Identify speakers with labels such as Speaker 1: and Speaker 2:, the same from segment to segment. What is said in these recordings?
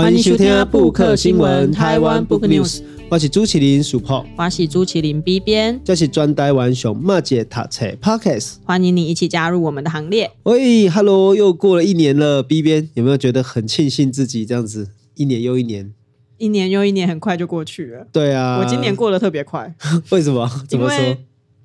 Speaker 1: 欢迎收听布克新闻台湾 Book News，我是朱麒麟 Super，
Speaker 2: 我是朱麒麟 B 编，
Speaker 1: 这是专台湾熊妈姐塔车 Podcast，
Speaker 2: 欢迎你一起加入我们的行列。
Speaker 1: 喂，Hello，又过了一年了，B 编有没有觉得很庆幸自己这样子一年又一年？
Speaker 2: 一年又一年，很快就过去了。
Speaker 1: 对啊，
Speaker 2: 我今年过得特别快，
Speaker 1: 为什么？怎么说？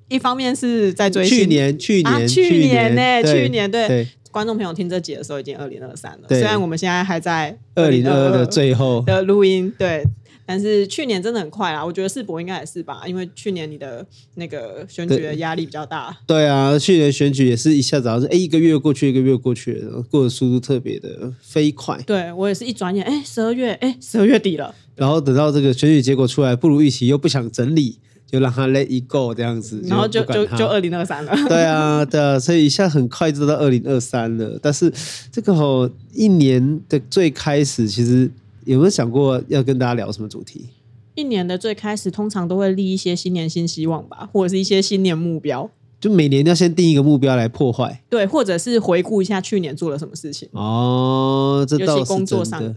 Speaker 2: 一方面是在追
Speaker 1: 去年，去年，
Speaker 2: 啊、去年呢、欸？去年对，
Speaker 1: 对
Speaker 2: 观众朋友听这集的时候已经二零二三了。虽然我们现在还在
Speaker 1: 二零二二的最后
Speaker 2: 的录音，对，但是去年真的很快啦。我觉得世博应该也是吧，因为去年你的那个选举的压力比较大。
Speaker 1: 对，对啊，去年选举也是一下子好像是哎一个月过去，一个月过去了，过的速度特别的飞快。
Speaker 2: 对我也是一转眼，哎，十二月，哎，十二月底了。
Speaker 1: 然后等到这个选举结果出来不如预期，又不想整理。就让他 let it go 这样子，
Speaker 2: 然后就就就二零二三了。
Speaker 1: 对啊，对啊，所以一下很快就到二零二三了。但是这个吼一年的最开始，其实有没有想过要跟大家聊什么主题？
Speaker 2: 一年的最开始，通常都会立一些新年新希望吧，或者是一些新年目标。
Speaker 1: 就每年要先定一个目标来破坏，
Speaker 2: 对，或者是回顾一下去年做了什么事情。
Speaker 1: 哦，这倒是
Speaker 2: 工作上的。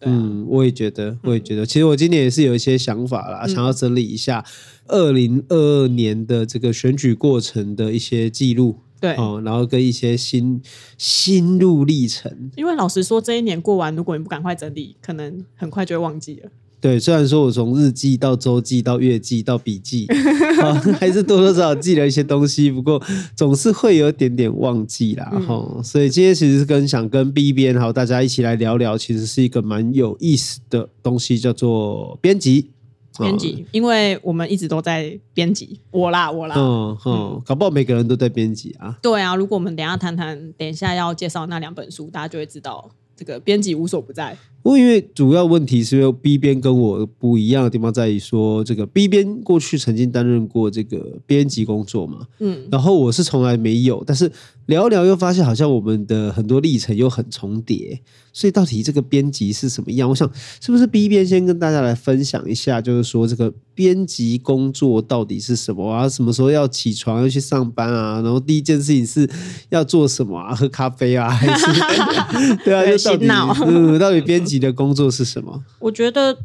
Speaker 1: 啊、嗯，我也觉得，我也觉得，其实我今年也是有一些想法啦，嗯、想要整理一下二零二二年的这个选举过程的一些记录，
Speaker 2: 对，
Speaker 1: 哦，然后跟一些心心路历程。因
Speaker 2: 为老实说，这一年过完，如果你不赶快整理，可能很快就会忘记了。
Speaker 1: 对，虽然说我从日记到周记到月记到笔记，啊，还是多多少少记了一些东西，不过总是会有点点忘记啦，哈、嗯。所以今天其实是跟想跟 B 编还有大家一起来聊聊，其实是一个蛮有意思的东西，叫做编辑。
Speaker 2: 编辑，因为我们一直都在编辑，我啦，我啦，
Speaker 1: 嗯嗯，搞不好每个人都在编辑啊。
Speaker 2: 对啊，如果我们等一下谈谈，等一下要介绍那两本书，大家就会知道这个编辑无所不在。
Speaker 1: 不过，因为主要问题是因为 B 边跟我不一样的地方在于说，这个 B 边过去曾经担任过这个编辑工作嘛，嗯，然后我是从来没有，但是聊一聊又发现好像我们的很多历程又很重叠，所以到底这个编辑是什么样？我想是不是 B 边先跟大家来分享一下，就是说这个编辑工作到底是什么啊？什么时候要起床要去上班啊？然后第一件事情是要做什么啊？喝咖啡啊？还是 对啊？就到底嗯，到底编你的工作是什么？
Speaker 2: 我觉得，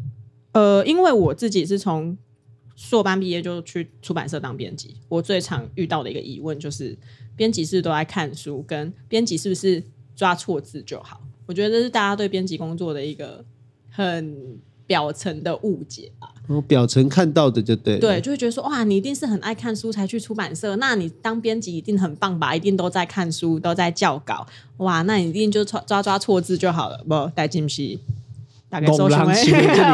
Speaker 2: 呃，因为我自己是从硕班毕业就去出版社当编辑，我最常遇到的一个疑问就是，编辑是是都在看书，跟编辑是不是抓错字就好？我觉得这是大家对编辑工作的一个很表层的误解吧。
Speaker 1: 我表层看到的就对，
Speaker 2: 对，就会觉得说，哇，你一定是很爱看书才去出版社，那你当编辑一定很棒吧？一定都在看书，都在校稿，哇，那你一定就抓抓抓错字就好了，不带进去，大概说什 么？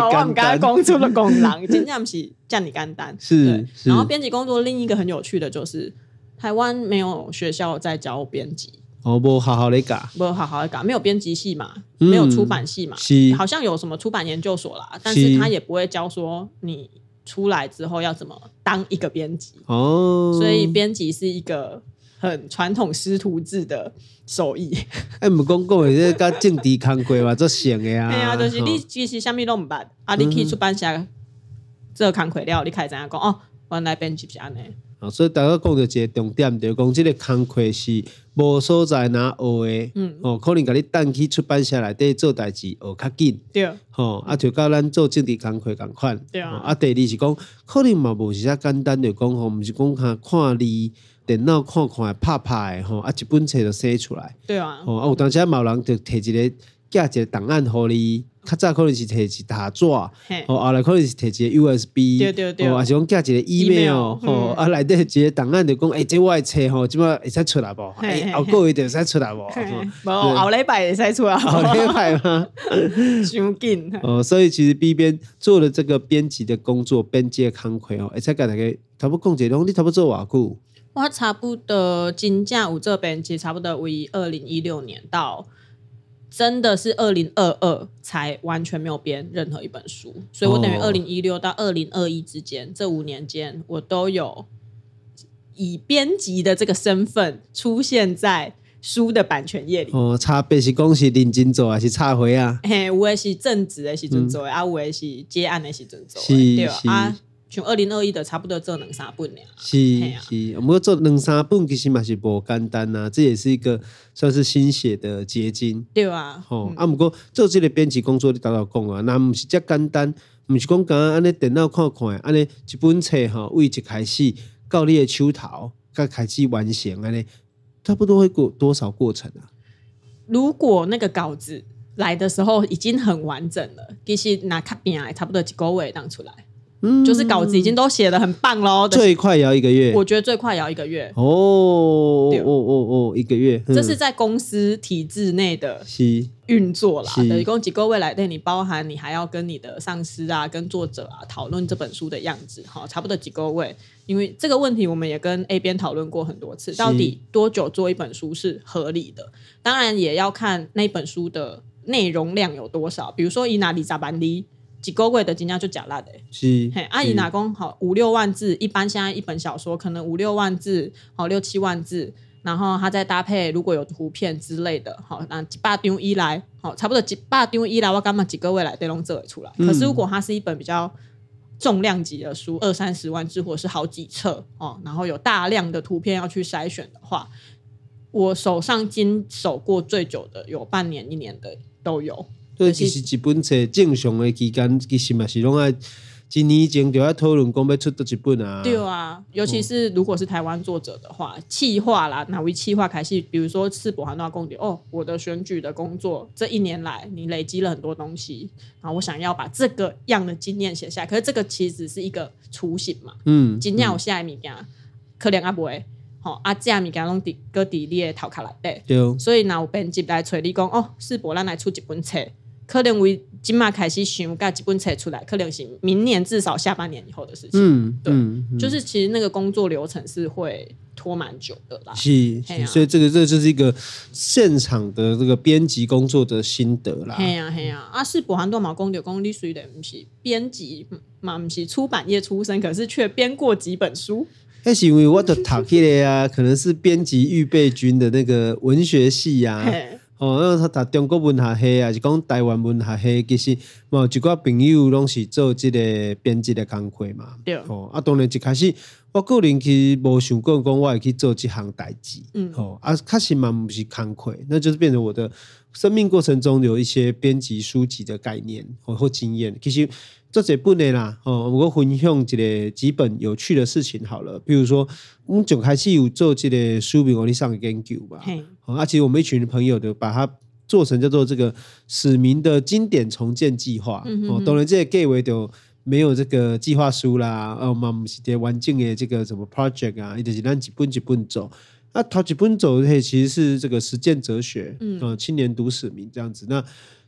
Speaker 2: 我们刚刚公出了公狼，真正是叫你干单，
Speaker 1: 是。
Speaker 2: 然后编辑工作另一个很有趣的就是，台湾没有学校在教编辑。
Speaker 1: 哦，不好好的搞，
Speaker 2: 不好好的搞，没有编辑系嘛，嗯、没有出版系嘛，好像有什么出版研究所啦，但是他也不会教说你出来之后要怎么当一个编辑。哦，所以编辑是一个很传统师徒制的手艺。
Speaker 1: 哎，唔讲讲的这个政治工作嘛，做闲的呀。
Speaker 2: 哎呀，就是你其实什么都唔办，啊，你去出版社做工作了，你开始怎样讲哦，原来编辑是安尼。
Speaker 1: 啊，所以大家讲到一个重点，就是讲这个工课是无所在哪学的，嗯，哦，可能甲你等去出版社内底做代志学较紧，
Speaker 2: 对，
Speaker 1: 吼，啊，就甲咱做政治工课共款，
Speaker 2: 对啊，
Speaker 1: 啊，第二是讲，可能嘛无是遐简单的讲，吼，毋是讲看看字，电脑看看拍拍，吼，啊，一本册就写出来，
Speaker 2: 对啊，
Speaker 1: 哦，啊，有当时某人就摕一个寄一个档案互你。较早可能是摕一大纸，哦，后来可能是摕一个 USB，
Speaker 2: 对对对，
Speaker 1: 哦，还是讲寄一个 email，哦，啊，内底一个档案就讲，诶，这我册吼，即摆会使出来无？诶，后个月就会使出来无？
Speaker 2: 无，后礼拜会使出来，
Speaker 1: 后礼拜吗？
Speaker 2: 伤紧。
Speaker 1: 哦，所以其实 B 边做了这个编辑的工作，编辑的工作哦，会使甲大家差不多讲一下，你差不多做偌久？
Speaker 2: 我差不多真正有做编辑，差不多为二零一六年到。真的是二零二二才完全没有编任何一本书，所以我等于二零一六到二零二一之间、oh. 这五年间，我都有以编辑的这个身份出现在书的版权页里。
Speaker 1: 哦，差别是讲是认真做还是差回啊？
Speaker 2: 嘿，我也是正职的时阵做的，嗯、啊，我也是接案的时阵做对吧？啊，像二零二一的差不多做两三本了。
Speaker 1: 是是，我们做两三本其实嘛是不简单呐，这也是一个算是心血的结晶。
Speaker 2: 对啊，
Speaker 1: 吼、嗯、啊，不过做这个编辑工作你刚刚讲啊，那不是这简单，不是讲刚刚安尼电脑看看，安尼一本册哈，为一开始到你的手头，才开始完成安尼，差不多会过多少过程啊？
Speaker 2: 如果那个稿子来的时候已经很完整了，其实拿卡片来差不多几个月当出来。嗯，就是稿子已经都写的很棒喽，
Speaker 1: 最快也要一个月。
Speaker 2: 我觉得最快也要一个月。
Speaker 1: 哦，哦哦哦，一个月。
Speaker 2: 这是在公司体制内的运作啦。等于讲几个未来，对你包含你还要跟你的上司啊、跟作者啊讨论这本书的样子，哈，差不多几个位。因为这个问题，我们也跟 A 边讨论过很多次，到底多久做一本书是合理的？当然也要看那本书的内容量有多少。比如说以哪里咋办哩？几个月的金价就假烂的，
Speaker 1: 是
Speaker 2: 嘿，阿姨拿工好五六万字，一般现在一本小说可能五六万字，好六七万字，然后它再搭配如果有图片之类的，好那几百丢一来，好差不多几百丢一来，我干嘛几个月来得弄这出来？可是如果它是一本比较重量级的书，二三十万字或者是好几册哦，然后有大量的图片要去筛选的话，我手上经手过最久的有半年一年的都有。
Speaker 1: 对，其实一本册正常的期间，其实嘛是拢爱一年前就要讨论，讲要出多几本啊。
Speaker 2: 对啊，尤其是如果是台湾作者的话，企划啦，哪位企划开始？比如说世博韩诺公点哦，我的选举的工作这一年来，你累积了很多东西，然后我想要把这个样的经验写下来。可是这个其实是一个雏形嘛。嗯。今天我下一物件，可能阿不会，好啊，这样物件拢伫搁伫你的头壳内底。对。所以，那有编辑来找你讲哦，世博咱来出一本册。可能为今嘛开始想，盖几本册出来，可能是明年至少下半年以后的事情。嗯，对，嗯嗯、就是其实那个工作流程是会拖蛮久的啦。
Speaker 1: 是，是啊、所以这个这个就是一个现场的这个编辑工作的心得啦。
Speaker 2: 嘿呀嘿呀，啊是博韩多毛公牛公，你属于的不是编辑嘛，不是出版业出身，可是却编过几本书。
Speaker 1: 那是因为我的读起来啊，可能是编辑预备军的那个文学系呀、啊。哦，因为他读中国文学系啊，是讲台湾文学系，其实某一寡朋友拢是做这个编辑的工作嘛。对。哦，啊，当然一开始我个人其实无想过讲我会去做这项代志。嗯。哦，啊，确实嘛，不是工作，那就是变成我的生命过程中有一些编辑书籍的概念或或经验。其实。做这本的啦，哦，我分享一个几本有趣的事情好了。比如说，我们就开始有做这个书名，我哋上个研究吧。嘿啊，其实我们一群朋友的把它做成叫做这个史明的经典重建计划。嗯、哼哼哦，当然这个计划就没有这个计划书啦，哦我们是完整的这个什么 project 啊，就是咱几本几本走。那，头几本走，嘿，其实是这个实践哲学，嗯、哦，青年读史明这样子。那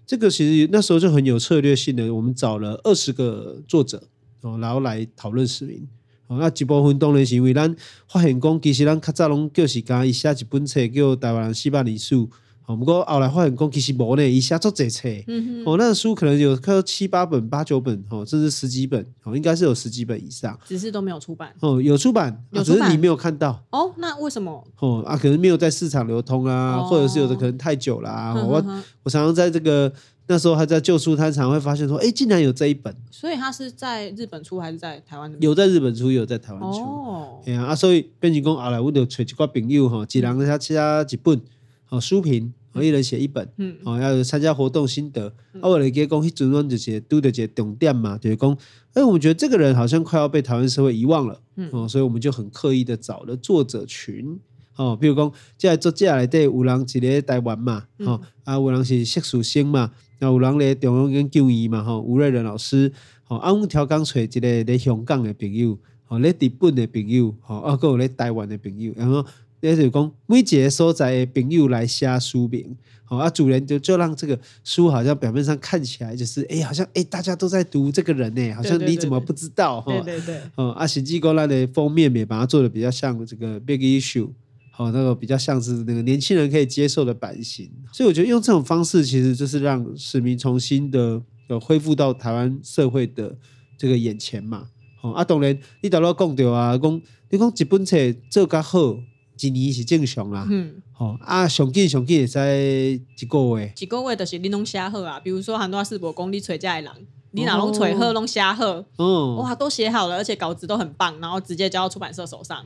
Speaker 1: 这个其实那时候就很有策略性的，我们找了二十个作者哦，然后来讨论史明。哦，那一部分当然是因为咱发现讲，其实咱较早拢叫时间，伊写一本册叫台湾人四百年书。哦，不过后来发现讲其实无呢，一下做这册，嗯哼，哦，那个书可能有看七八本、八九本，哦，甚至十几本，哦，应该是有十几本以上，
Speaker 2: 只是都没有出版。
Speaker 1: 哦，有出版，有出版，只是你没有看到。
Speaker 2: 哦，那为什么？
Speaker 1: 哦啊，可能没有在市场流通啊，哦、或者是有的可能太久了啊。我我常常在这个那时候还在旧书摊，常会发现说，哎，竟然有这一本。
Speaker 2: 所以他是在日本出还是在台湾？
Speaker 1: 有在日本出，有在台湾出。哦，哎呀啊，所以变成讲后来我就找一个朋友哈，一人他写几本，哦，书评。我一人写一本，嗯，哦，要参加活动心得。嗯、啊，我来给讲，一直拢就是拄着一个重点嘛，就是讲，哎，我们觉得这个人好像快要被台湾社会遗忘了，嗯，哦，所以我们就很刻意的找了作者群，哦，比如讲，接下来做接下来的有人是咧台湾嘛，哦，啊，有人是硕士生嘛，啊，有人咧中央研究院嘛，吼，吴瑞仁老师，吼，啊，我们调岗找一个咧香港的朋友，吼，咧日本的朋友，吼，啊，还有咧台湾的朋友，然后。也就是讲，每一个所在的朋友来写书名，好啊，主人就就让这个书好像表面上看起来就是，哎，好像哎，大家都在读这个人呢，好像你怎么不知道？哈，对对对，哦啊，实际过来的封面也把它做的比较像这个 big issue，好，那个比较像是那个年轻人可以接受的版型，所以我觉得用这种方式，其实就是让市民重新的呃恢复到台湾社会的这个眼前嘛。好啊，当然你到了讲到啊，讲你讲一本册做较好。一年是正常啦，嗯，好啊，上紧上紧也在一个月，
Speaker 2: 一个月就是你拢写好啊。比如说，很多世博公你找这的人，你哪弄锤喝拢瞎喝，
Speaker 1: 哦，
Speaker 2: 哇，都写好了，而且稿子都很棒，然后直接交到出版社手上，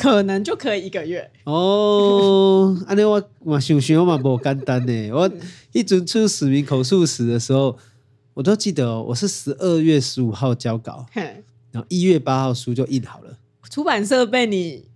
Speaker 2: 可能就可以一个月。
Speaker 1: 哦，安尼我我想想我嘛不简单呢。我一准出史明口述史的时候，我都记得哦，我是十二月十五号交稿，然后一月八号书就印好了。
Speaker 2: 出版社被你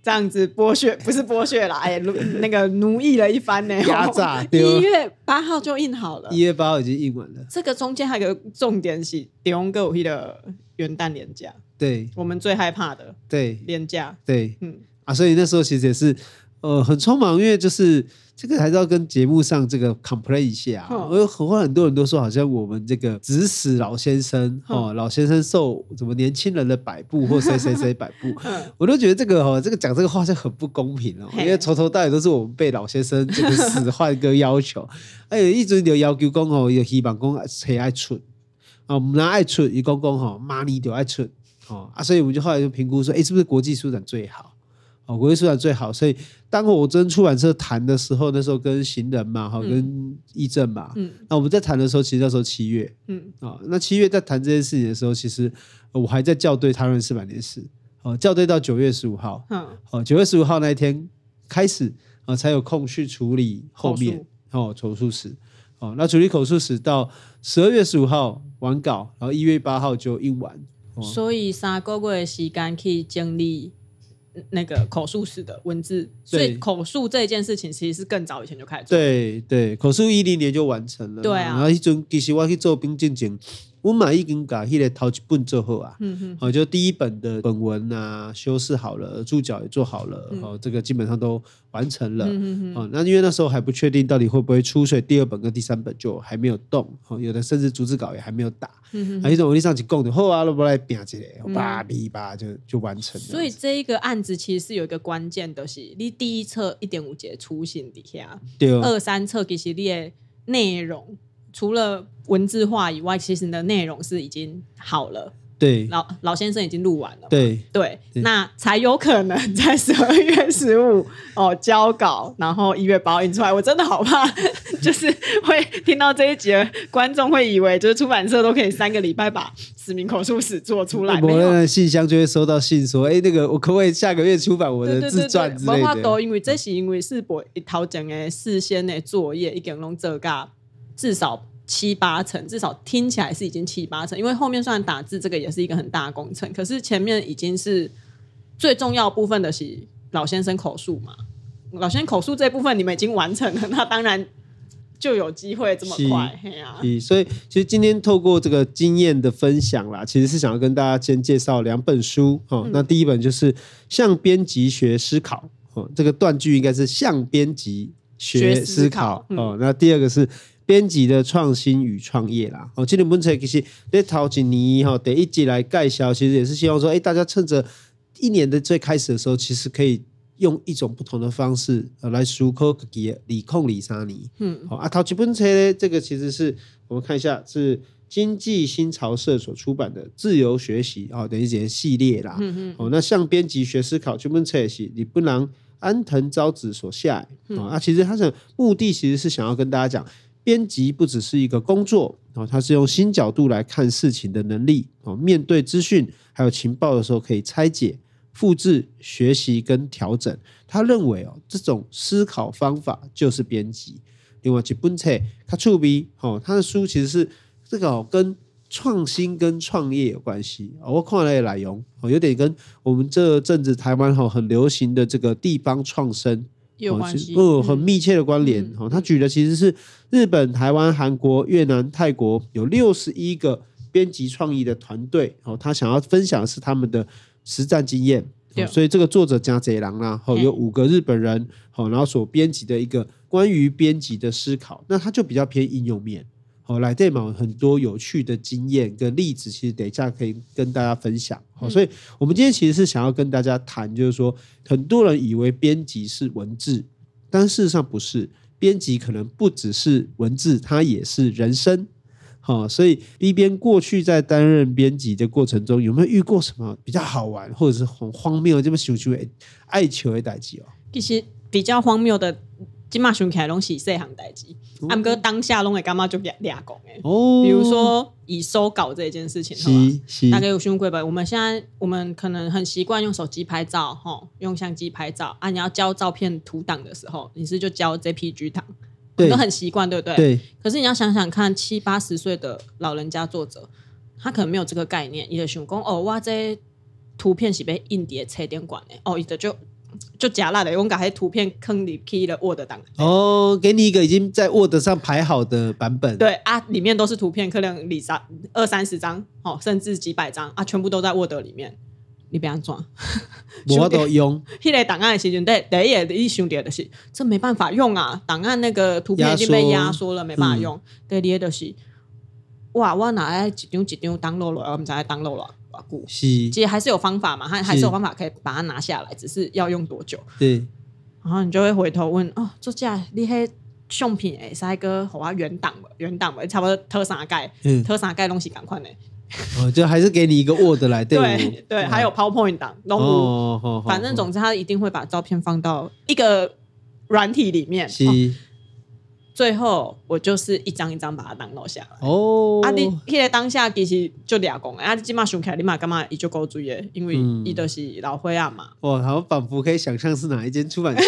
Speaker 2: 这样子剥削，不是剥削啦，哎，那个奴役了一番呢，
Speaker 1: 压榨。
Speaker 2: 一月八号就印好了，
Speaker 1: 一月八号已经印完了。
Speaker 2: 这个中间还有个重点是，中国的元旦连假，
Speaker 1: 对，
Speaker 2: 我们最害怕的，
Speaker 1: 对，
Speaker 2: 廉价，
Speaker 1: 对，嗯。啊，所以那时候其实也是。呃，很匆忙，因为就是这个还是要跟节目上这个 complain 一下。我有很多很多人都说，好像我们这个指使老先生哦，老先生受什么年轻人的摆布，或谁谁谁摆布，我都觉得这个哦，这个讲这个话是很不公平哦，因为从头到尾都是我们被老先生这个使唤跟要求，哎，一直就要求讲哦，有希望讲谁爱出啊，我们爱出，一公公哈，money 就爱出哦。啊，所以我们就后来就评估说，哎，是不是国际书展最好？哦，国际书展最好，所以当我跟出版社谈的时候，那时候跟行人嘛，哈、嗯，跟议政嘛，嗯，那我们在谈的时候，其实那时候七月，嗯，啊、哦，那七月在谈这件事情的时候，其实我还在校对《台湾四百年史》，哦，校对到九月十五号，嗯，哦，九月十五号那一天开始，啊、哦，才有空去处理后面，哦，口述史，哦，那处理口述史到十二月十五号完稿，然后一月八号就印完，
Speaker 2: 哦、所以三个月的时间可以整理。那个口述史的文字，所以口述这件事情其实是更早以前就开始做。
Speaker 1: 对对，口述一零年就完成了。
Speaker 2: 对啊，
Speaker 1: 然后一阵其实我去做兵进前。我嘛已经把迄个头一本做好啊，嗯哼，好，就第一本的本文啊，修饰好了，注脚也做好了，哦、嗯，这个基本上都完成了，嗯哼，那因为那时候还不确定到底会不会出，所以第二本跟第三本就还没有动，哦，有的甚至逐字稿也还没有打，嗯哼，还有一种我上去供的，后啊，都不来编起来，叭哔叭就就完成了。
Speaker 2: 所以这一个案子其实是有一个关键的是，你第一册一点五节出现底下，对，二三册其实你的内容。除了文字化以外，其实你的内容是已经好了。
Speaker 1: 对，
Speaker 2: 老老先生已经录完了。
Speaker 1: 对
Speaker 2: 对，那才有可能在十二月十五哦交稿，然后一月八号印出来。我真的好怕，就是会听到这一集的观众会以为，就是出版社都可以三个礼拜把史明口述史做出来。我
Speaker 1: 的，信箱就会收到信说，哎，那个我可不可以下个月出版我的自传之类的？
Speaker 2: 都因为这是因为是播一套整个事先的作业，一点龙这个。至少七八成，至少听起来是已经七八成，因为后面算打字这个也是一个很大的工程。可是前面已经是最重要部分的是老先生口述嘛，老先生口述这部分你们已经完成了，那当然就有机会这么快。嘿啊，
Speaker 1: 所以其实今天透过这个经验的分享啦，其实是想要跟大家先介绍两本书哦。嗯、那第一本就是《向编辑学思考》哦，这个断句应该是向编辑学思考、嗯、哦。那第二个是。编辑的创新与创业啦，哦，今天本册其实在头几年哈，第一集来介绍，其实也是希望说，哎，大家趁着一年的最开始的时候，其实可以用一种不同的方式来思考自己的理控理三年。嗯，好啊，头几本册呢，这个其实是我们看一下，是经济新潮社所出版的《自由学习》哦，等于一系列啦。嗯嗯。哦，那向编辑学思考，这本册是你不能安藤昭子所下。哦，啊，其实他的目的其实是想要跟大家讲。编辑不只是一个工作哦，他是用新角度来看事情的能力哦。面对资讯还有情报的时候，可以拆解、复制、学习跟调整。他认为哦，这种思考方法就是编辑。另外，一本册他出笔哦，他的书其实是这个哦，跟创新跟创业有关系。我看了内容哦，有点跟我们这阵子台湾哈很流行的这个地方创生。
Speaker 2: 有关系，
Speaker 1: 哦，很密切的关联。哦，他举的其实是日本、台湾、韩国、越南、泰国有六十一个编辑创意的团队。哦，他想要分享的是他们的实战经验。所以这个作者加贼狼啦，哦，有五个日本人，哦，然后所编辑的一个关于编辑的思考，那他就比较偏应用面。好，来电嘛，很多有趣的经验跟例子，其实等一下可以跟大家分享。好，所以我们今天其实是想要跟大家谈，就是说，很多人以为编辑是文字，但事实上不是，编辑可能不只是文字，它也是人生。好，所以 B 编过去在担任编辑的过程中，有没有遇过什么比较好玩，或者是很荒谬这么羞羞爱求的代志哦？
Speaker 2: 其实比较荒谬的。今嘛想起来拢是细项代志，啊毋过当下拢会感觉就俩俩讲诶。
Speaker 1: 哦，
Speaker 2: 比如说以收稿这件事情，
Speaker 1: 是
Speaker 2: 大概有兄贵吧。我们现在我们可能很习惯用手机拍照，吼，用相机拍照啊。你要交照片图档的时候，你是就交 JPG 档，对，都很习惯，对不对？
Speaker 1: 对。
Speaker 2: 可是你要想想看，七八十岁的老人家作者，他可能没有这个概念。你的想讲哦，哇，这图片是被印碟插电管的，哦，伊的就。就假烂的，我把那图片坑里 key 了 Word 档。
Speaker 1: 哦，给你一个已经在 Word 上排好的版本。
Speaker 2: 对啊，里面都是图片，可能里三二三十张，哦，甚至几百张啊，全部都在 Word 里面。你别安装，
Speaker 1: 我都用。
Speaker 2: 迄个档案的时阵，对，第一页一兄弟的是，这没办法用啊，档案那个图片已经被压缩了，没办法用。第二的是，哇，我拿来一张一张 download 了，我们再来 download 了。其实还是有方法嘛，还还是有方法可以把它拿下来，只是要用多久？
Speaker 1: 对，
Speaker 2: 然后你就会回头问哦，作家你黑相片诶，塞个好啊原档吧，原档吧，差不多特三盖，特三盖东西赶快呢。
Speaker 1: 哦，就还是给你一个 Word 来对。
Speaker 2: 对对，还有 PowerPoint 档，哦，反正总之他一定会把照片放到一个软体里面。最后我就是一张一张把它 download 下来。哦，啊，你现在当下其实就俩公，啊，你今嘛想起来，你嘛干嘛伊就够注意？因为伊都是老灰啊嘛。
Speaker 1: 哇，好仿佛可以想象是哪一间出版社，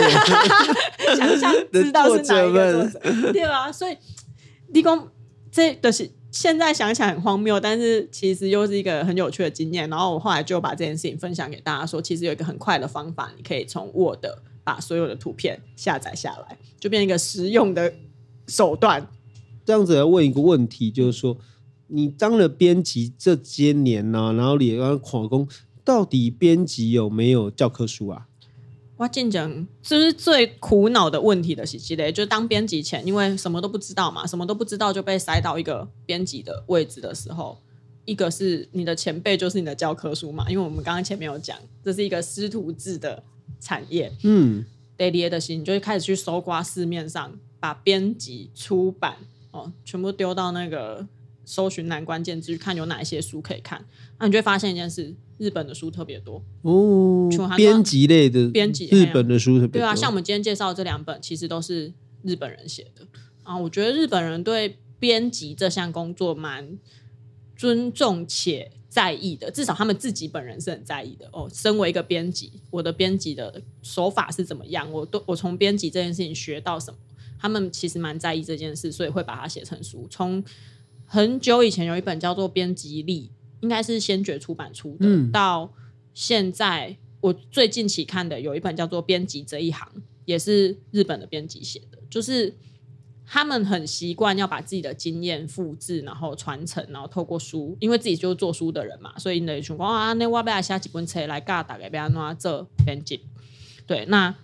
Speaker 2: 想象知道是哪一个作者，对吧？所以你讲这都是现在想起来很荒谬，但是其实又是一个很有趣的经验。然后我后来就把这件事情分享给大家，说其实有一个很快的方法，你可以从 Word 把所有的图片下载下来，就变成一个实用的。手段
Speaker 1: 这样子来问一个问题，就是说，你当了编辑这些年呢、啊，然后你刚考公，到底编辑有没有教科书啊？
Speaker 2: 我进讲，这是最苦恼的问题的时期嘞，就是当编辑前，因为什么都不知道嘛，什么都不知道就被塞到一个编辑的位置的时候，一个是你的前辈就是你的教科书嘛，因为我们刚刚前面有讲，这是一个师徒制的产业，嗯，得列的心，你就会开始去搜刮市面上。把编辑出版哦，全部丢到那个搜寻栏关键字，看有哪一些书可以看。那你就会发现一件事：日本的书特别多
Speaker 1: 哦。编辑类的编辑，日本的书特别多。
Speaker 2: 对啊，像我们今天介绍这两本，其实都是日本人写的啊。我觉得日本人对编辑这项工作蛮尊重且在意的，至少他们自己本人是很在意的哦。身为一个编辑，我的编辑的手法是怎么样？我都我从编辑这件事情学到什么？他们其实蛮在意这件事，所以会把它写成书。从很久以前有一本叫做《编辑力》，应该是先觉出版出的。嗯、到现在，我最近期看的有一本叫做《编辑这一行》，也是日本的编辑写的。就是他们很习惯要把自己的经验复制，然后传承，然后透过书，因为自己就是做书的人嘛，所以你的情况啊，那我要写几本册来教大家要怎么做编辑。对，那。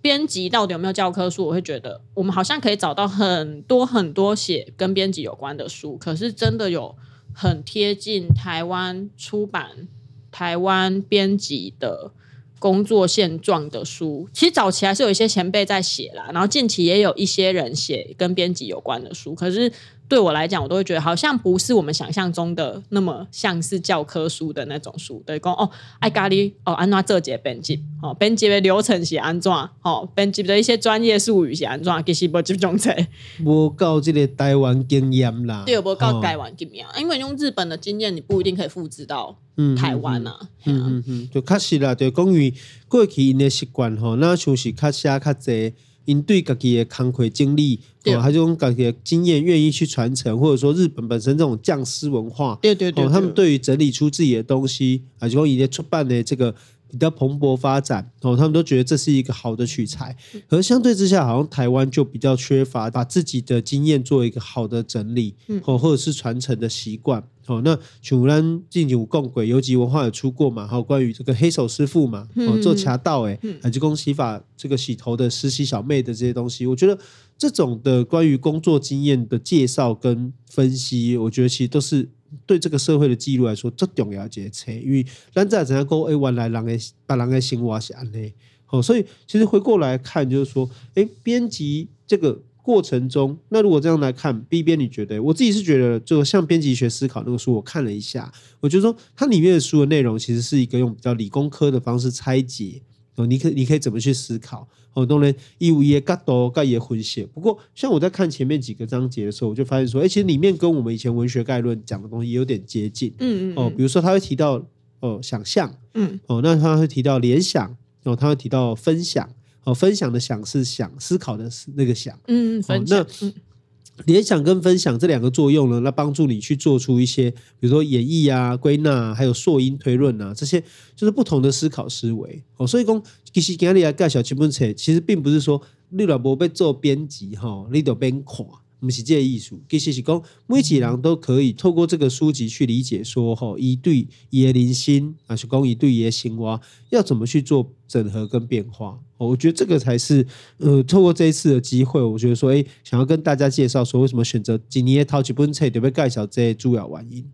Speaker 2: 编辑到底有没有教科书？我会觉得我们好像可以找到很多很多写跟编辑有关的书，可是真的有很贴近台湾出版、台湾编辑的工作现状的书。其实早期还是有一些前辈在写啦，然后近期也有一些人写跟编辑有关的书，可是。对我来讲，我都会觉得好像不是我们想象中的那么像是教科书的那种书。对，讲哦，爱咖喱哦，安怎做这编辑哦，编辑的流程是安怎哦，编辑的一些专业术语是安怎，其实不集中在。
Speaker 1: 无够这个台湾经验啦，
Speaker 2: 对，无够台湾经验，因为用日本的经验，你不一定可以复制到台湾啊。
Speaker 1: 嗯嗯嗯，嗯，就确实啦，对，关于过去因的习惯吼，那像是较写较济。因对自己的工作经历，哦，还是用自己的经验愿意去传承，或者说日本本身这种匠师文化，
Speaker 2: 对对对，对，
Speaker 1: 他们对于整理出自己的东西，啊，就说以前出版的这个比较蓬勃发展，哦，他们都觉得这是一个好的取材。而相对之下，好像台湾就比较缺乏把自己的经验做一个好的整理，哦，或者是传承的习惯。哦，那像咱近几五共轨游击文化有出过嘛？还有关于这个黑手师傅嘛？哦，做茶道哎，还是公洗发这个洗头的实习小妹的这些东西，我觉得这种的关于工作经验的介绍跟分析，我觉得其实都是对这个社会的记录来说这重要的一个。因为咱在怎样讲？哎，原来人的把人的生活是安内。哦，所以其实回过来看，就是说，哎，编辑这个。过程中，那如果这样来看，B 编，你觉得？我自己是觉得，就像编辑学思考那个书，我看了一下，我觉得说它里面的书的内容其实是一个用比较理工科的方式拆解，哦，你可你可以怎么去思考？哦，当然一五一嘎多嘎也混写。不过，像我在看前面几个章节的时候，我就发现说，哎，其实里面跟我们以前文学概论讲的东西有点接近。嗯嗯。哦，比如说他会提到哦想象，嗯，哦，那他会提到联想，哦，他会提到分享，哦，分享的想是想思考的那个想，
Speaker 2: 嗯，分享。
Speaker 1: 哦，那联想跟分享这两个作用呢，那帮助你去做出一些，比如说演绎啊、归纳，啊还有溯因推论啊，这些就是不同的思考思维。哦，所以讲其实今天来介绍这本书，其实并不是说你若无要做编辑哈，你就边看。不是这个意思，其实是讲每一个人都可以透过这个书籍去理解说，吼，一对一的人生，还是讲一对一的生活，要怎么去做整合跟变化。我觉得这个才是，呃，透过这一次的机会，我觉得说，哎，想要跟大家介绍说，为什么选择今年淘几本册，特别介绍这些主要原因。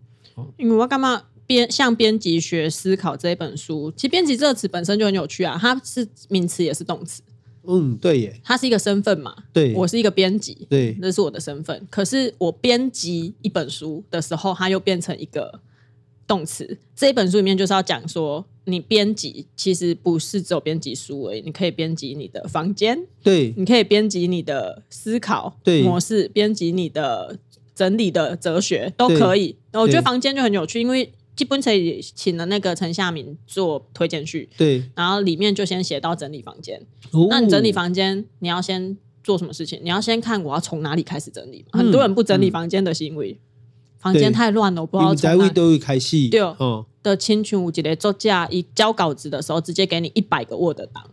Speaker 2: 因为我干嘛编向编辑学思考这一本书，其实编辑这个词本身就很有趣啊，它是名词也是动词。
Speaker 1: 嗯，对耶，
Speaker 2: 它是一个身份嘛，
Speaker 1: 对，
Speaker 2: 我是一个编辑，
Speaker 1: 对，
Speaker 2: 那是我的身份。可是我编辑一本书的时候，它又变成一个动词。这一本书里面就是要讲说，你编辑其实不是只有编辑书而已，你可以编辑你的房间，
Speaker 1: 对，你
Speaker 2: 可以编辑你的思考模式，编辑你的整理的哲学都可以。我觉得房间就很有趣，因为。基本上也请了那个陈夏明做推荐序，
Speaker 1: 对，
Speaker 2: 然后里面就先写到整理房间。哦、那你整理房间，你要先做什么事情？你要先看我要从哪里开始整理。嗯、很多人不整理房间的行为，嗯、房间太乱了，我不知道从哪里
Speaker 1: 都会开始。
Speaker 2: 对哦，的清群五级的作家一交稿子的时候，直接给你一百个 Word 档。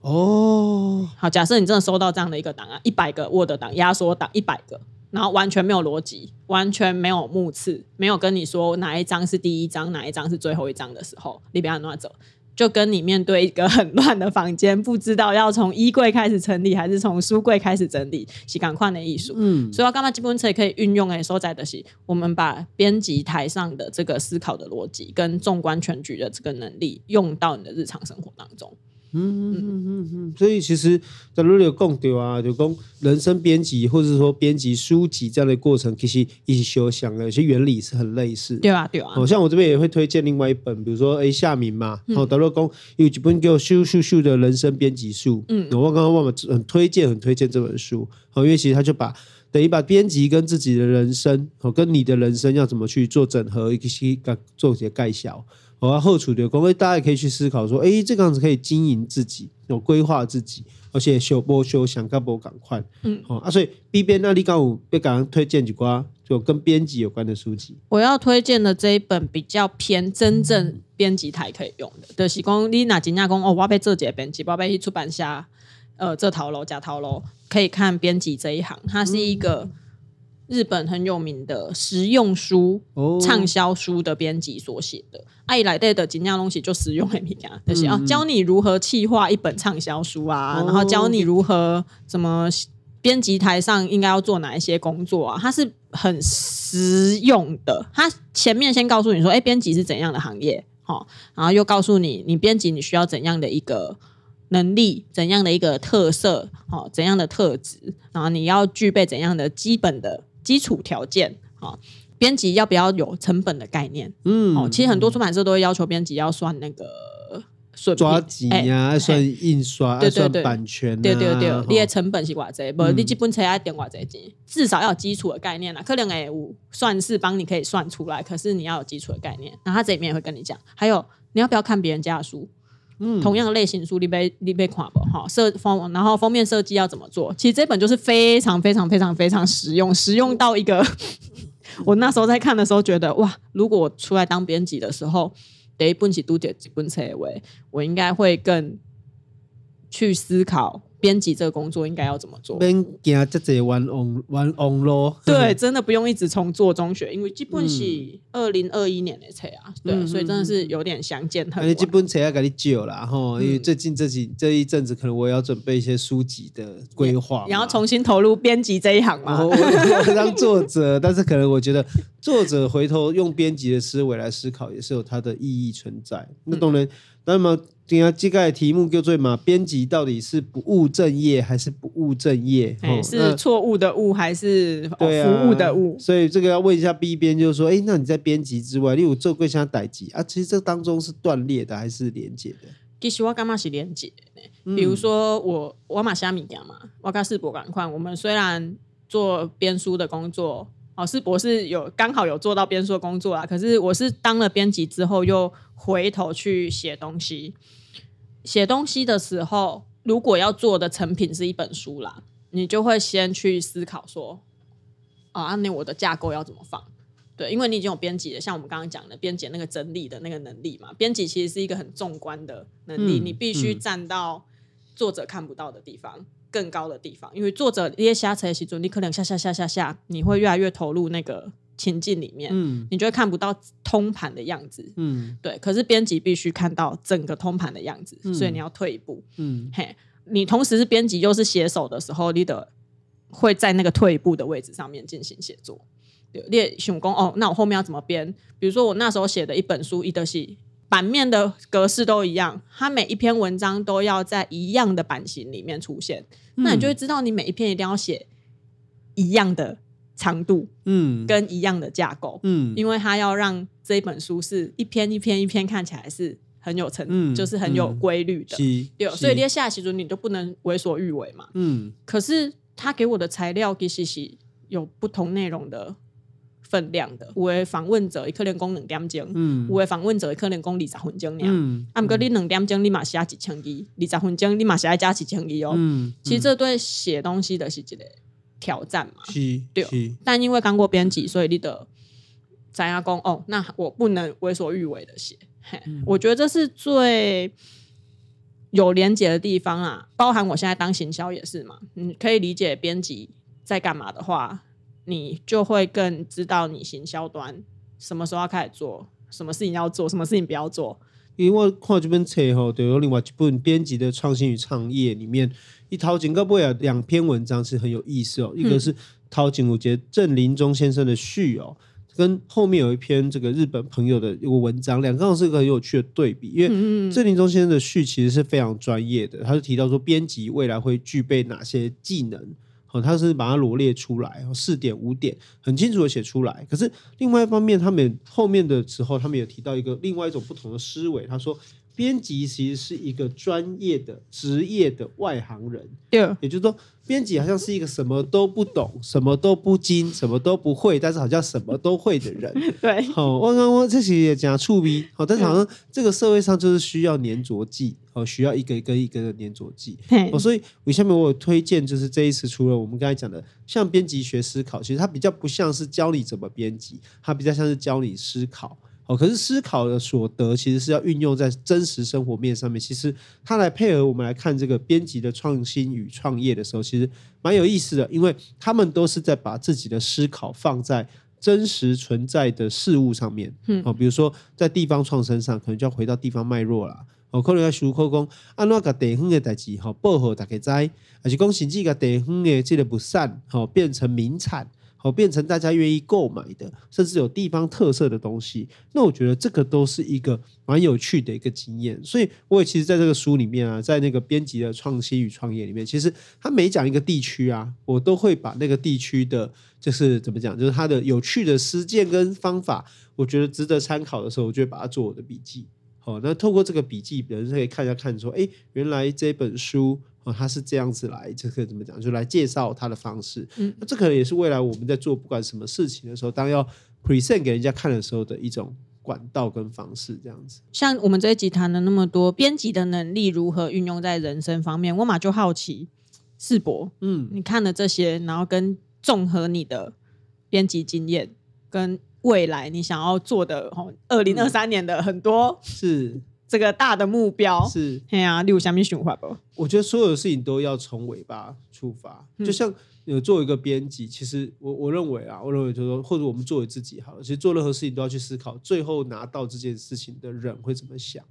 Speaker 1: 哦，
Speaker 2: 好，假设你真的收到这样的一个档案，一百个 Word 档，压缩档一百个。然后完全没有逻辑，完全没有目次，没有跟你说哪一张是第一张，哪一张是最后一张的时候，你不要乱走，就跟你面对一个 很乱的房间，不知道要从衣柜开始整理，还是从书柜开始整理，是赶快的艺术。嗯，所以我刚刚基本上可以运用诶，所在的是我们把编辑台上的这个思考的逻辑跟纵观全局的这个能力，用到你的日常生活当中。
Speaker 1: 嗯嗯嗯嗯，所以其实在这里有讲到啊，就讲人生编辑或者说编辑书籍这样的过程，其实一起修想的有些原理是很类似。
Speaker 2: 对啊，对啊。
Speaker 1: 好像我这边也会推荐另外一本，比如说哎夏明嘛，好德乐公有几本叫《咻咻咻的人生编辑术》。嗯，我刚刚忘了很推荐，很推荐这本书。好，因为其实他就把等于把编辑跟自己的人生，哦跟你的人生要怎么去做整合，一些做一些概晓。我要后处的工，大家也可以去思考说，哎，这个样子可以经营自己，有规划自己，而且修波修想干波赶快，嗯，好啊，所以 B 编那里刚有被刚刚推荐几瓜，就跟编辑有关的书籍。
Speaker 2: 我要推荐的这一本比较偏真正编辑台可以用的，就是讲你哪几家公哦，我要被这节编辑，我要去出版社，呃，这套楼假套楼，可以看编辑这一行，它是一个。日本很有名的实用书、畅销书的编辑所写的，爱来带的精酿东西就实用的物件，就是啊，教你如何企划一本畅销书啊，然后教你如何怎么编辑台上应该要做哪一些工作啊，它是很实用的。它前面先告诉你说，哎，编辑是怎样的行业，好，然后又告诉你，你编辑你需要怎样的一个能力，怎样的一个特色，哦，怎样的特质，然后你要具备怎样的基本的。基础条件啊，编辑要不要有成本的概念？嗯，哦，其实很多出版社都会要求编辑要算那个损
Speaker 1: 抓紧呀，要算印刷，要算版权，
Speaker 2: 对对对，你的成本是多少？不，你基本才要点多少钱？至少要有基础的概念啦。可能诶，五算是帮你可以算出来，可是你要有基础的概念。那他这里面也会跟你讲，还有你要不要看别人家的书？嗯，同样的类型书，你被你被看不哈？设封，然后封面设计要怎么做？其实这本就是非常非常非常非常实用，实用到一个，我那时候在看的时候觉得哇，如果我出来当编辑的时候，得一本起读几本册为，我应该会更去思考。编辑这个工作应该要怎么做？
Speaker 1: 边行这这弯弯弯弯路。
Speaker 2: 对，真的不用一直从做中学，因为基本是二零二一年的册啊，对，所以真的是有点相见恨晚。
Speaker 1: 基本册要给你救了哈，因为最近这几这一阵子，可能我要准备一些书籍的规划，
Speaker 2: 你要重新投入编辑这一行吗？
Speaker 1: 我我当作者，但是可能我觉得作者回头用编辑的思维来思考，也是有它的意义存在。那当然，那么。今天这个题目叫做嘛，编辑到底是不务正业还是不务正业？
Speaker 2: 欸、是错误的误还是服务的务？
Speaker 1: 所以这个要问一下 B 编，就是说，哎，那你在编辑之外，例如做过一项代志啊？其实这当中是断裂的还是连接的？
Speaker 2: 其实我干嘛是连接？比如说我我马虾米讲嘛，我跟世博赶快。我们虽然做编书的工作，哦，是博是有刚好有做到编书的工作啊。可是我是当了编辑之后，又回头去写东西。写东西的时候，如果要做的成品是一本书啦，你就会先去思考说，啊，那我的架构要怎么放？对，因为你已经有编辑了，像我们刚刚讲的编辑那个整理的那个能力嘛，编辑其实是一个很纵观的能力，嗯、你必须站到作者看不到的地方，嗯、更高的地方，因为作者一下车的时候，你可能下下下下下，你会越来越投入那个情境里面，嗯，你就会看不到通盘的样子，嗯，对。可是编辑必须看到整个通盘的样子，嗯、所以你要退一步，嗯，嘿，你同时是编辑又是写手的时候，你的会在那个退一步的位置上面进行写作。列熊工哦，那我后面要怎么编？比如说我那时候写的一本书，一德系版面的格式都一样，它每一篇文章都要在一样的版型里面出现，嗯、那你就会知道你每一篇一定要写一样的长度，嗯，跟一样的架构，嗯，因为它要让这一本书是一篇一篇一篇看起来是很有成，嗯、就是很有规律的，嗯、对，所以列下其实你就不能为所欲为嘛，嗯，可是他给我的材料其实是有不同内容的。分量的，有的访问者，可能讲两点钟，嗯，有的访问者可能讲二十分钟，嗯，啊，毋过你两点钟你嘛写一千字，二十分钟你嘛写加一千字哦，嗯，其实这对写东西的是一个挑战嘛，是，对，是，但因为刚过编辑，所以你的知影讲哦，那我不能为所欲为的写，嗯，我觉得这是最有连结的地方啊，包含我现在当行销也是嘛，你可以理解编辑在干嘛的话。你就会更知道你行销端什么时候要开始做，什么事情要做，什么事情不要做。
Speaker 1: 因为我看这本册吼，就有另外一本编辑的创新与创业里面，一掏钱，该不会有两篇文章是很有意思哦。嗯、一个是掏钱，我觉得郑林中先生的序哦，跟后面有一篇这个日本朋友的一个文章，两个是一个很有趣的对比。因为郑林中先生的序其实是非常专业的，他是提到说编辑未来会具备哪些技能。哦，他是把它罗列出来，四点五点很清楚的写出来。可是另外一方面，他们后面的时候，他们有提到一个另外一种不同的思维。他说，编辑其实是一个专业的职业的外行人，对，也就是说。编辑好像是一个什么都不懂、什么都不精、什么都不会，但是好像什么都会的人。对，好，我刚刚这些也讲触笔，好，但是好像这个社会上就是需要粘着剂，哦，需要一个一个一个的粘着剂。哦，所以我下面我有推荐，就是这一次除了我们刚才讲的，像编辑学思考，其实它比较不像是教你怎么编辑，它比较像是教你思考。哦，可是思考的所得其实是要运用在真实生活面上面。其实它来配合我们来看这个编辑的创新与创业的时候，其实蛮有意思的，因为他们都是在把自己的思考放在真实存在的事物上面。嗯，哦，比如说在地方创生上，可能就要回到地方脉络了。哦，可能要思考讲，按怎个地方的代志，哈，报好大家知，还是讲甚至个地方的这个不善，好变成名产。好，变成大家愿意购买的，甚至有地方特色的东西。那我觉得这个都是一个蛮有趣的一个经验。所以，我也其实在这个书里面啊，在那个编辑的创新与创业里面，其实他每讲一个地区啊，我都会把那个地区的，就是怎么讲，就是它的有趣的实践跟方法，我觉得值得参考的时候，我就会把它做我的笔记。好，那透过这个笔记，别人可以看一下，看说，哎，原来这本书。他是这样子来，这个怎么讲？就来介绍他的方式。嗯，那这可能也是未来我们在做不管什么事情的时候，当要 present 给人家看的时候的一种管道跟方式，这样子。
Speaker 2: 像我们这一集谈了那么多编辑的能力如何运用在人生方面，我马就好奇，世博，嗯，你看了这些，然后跟综合你的编辑经验，跟未来你想要做的，哦，二零二三年的很多、嗯、是。这个大的目标是，哎呀，你有什么想法不？
Speaker 1: 我觉得所有的事情都要从尾巴出发，嗯、就像有作为一个编辑，其实我我认为啊，我认为就是说，或者我们作为自己好了，其实做任何事情都要去思考，最后拿到这件事情的人会怎么想。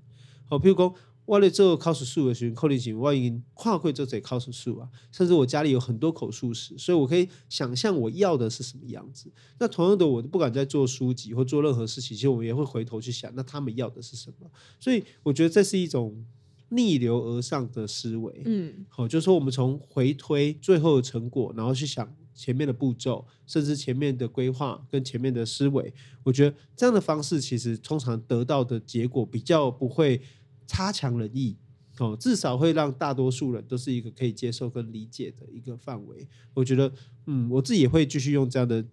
Speaker 1: 好，譬如说。我咧做口述书的时候，可能是我已经跨过这些口述书啊，甚至我家里有很多口述史，所以我可以想象我要的是什么样子。那同样的，我不管在做书籍或做任何事情，其实我也会回头去想，那他们要的是什么？所以我觉得这是一种逆流而上的思维。嗯，好，就是说我们从回推最后的成果，然后去想前面的步骤，甚至前面的规划跟前面的思维。我觉得这样的方式，其实通常得到的结果比较不会。差强人意哦，至少会让大多数人都是一个可以接受跟理解的一个范围。我觉得，嗯，我自己也会继续用这样的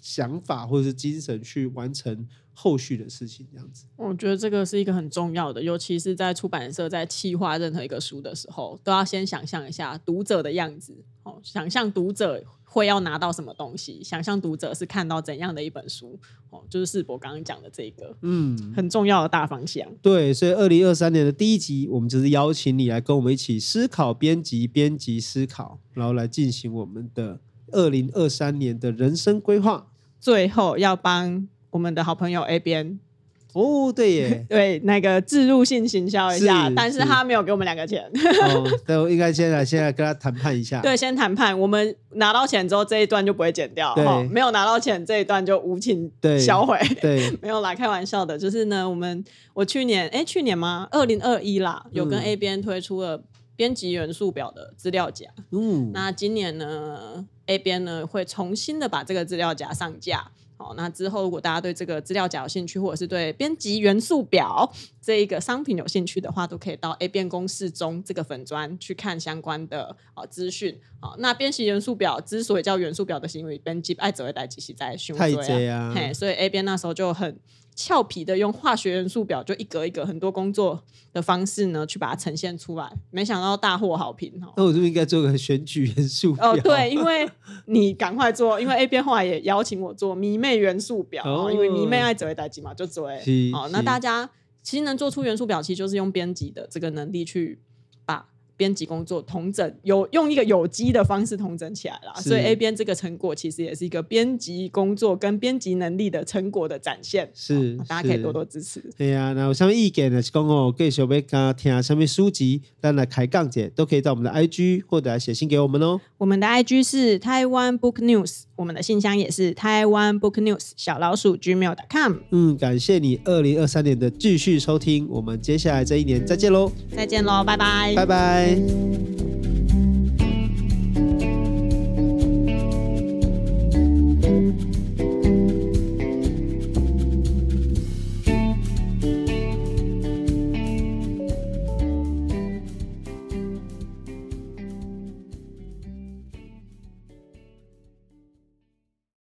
Speaker 1: 想法或者是精神去完成后续的事情，这样子。
Speaker 2: 我觉得这个是一个很重要的，尤其是在出版社在企划任何一个书的时候，都要先想象一下读者的样子，哦，想象读者会要拿到什么东西，想象读者是看到怎样的一本书，哦，就是世博刚刚讲的这个，嗯，很重要的大方向。
Speaker 1: 对，所以二零二三年的第一集，我们就是邀请你来跟我们一起思考编辑，编辑思考，然后来进行我们的二零二三年的人生规划。
Speaker 2: 最后要帮我们的好朋友 A 编
Speaker 1: 哦，对耶，
Speaker 2: 对那个置入性行销一下，是但是他没有给我们两个钱。
Speaker 1: 哦，对，我应该先来，先来跟他谈判一下。
Speaker 2: 对，先谈判，我们拿到钱之后这一段就不会剪掉，对哦，没有拿到钱这一段就无情销毁。对，对 没有啦，开玩笑的，就是呢，我们我去年哎，去年吗？二零二一啦，有跟 A 编推出了编辑元素表的资料夹。嗯，那今年呢？A 边呢会重新的把这个资料夹上架，好，那之后如果大家对这个资料夹有兴趣，或者是对编辑元素表这一个商品有兴趣的话，都可以到 A 编公式中这个粉砖去看相关的啊资讯。好，那编辑元素表之所以叫元素表的行为，编辑爱只会带机器在胸椎啊，嘿，所以 A 边那时候就很。俏皮的用化学元素表，就一格一格很多工作的方式呢，去把它呈现出来。没想到大获好评哦。
Speaker 1: 那我是不是应该做个选举元素表？
Speaker 2: 哦，对，因为你赶快做，因为 A 编后来也邀请我做迷妹元素表，哦，因为迷妹爱只会待机嘛，就做。好，那大家其实能做出元素表，其实就是用编辑的这个能力去把。编辑工作同整，有用一个有机的方式同整起来了，所以 A 编这个成果其实也是一个编辑工作跟编辑能力的成果的展现，是，大家可以多多支持。
Speaker 1: 对呀、啊，那有什么意见呢？是讲哦，继续要跟听什么书籍，咱来开杠解，都可以到我们的 IG 或者来写信给我们哦。
Speaker 2: 我们的 IG 是台湾 Book News，我们的信箱也是台湾 Book News 小老鼠 gmail.com。
Speaker 1: 嗯，感谢你二零二三年的继续收听，我们接下来这一年再见喽！
Speaker 2: 再见喽，拜拜，
Speaker 1: 拜拜。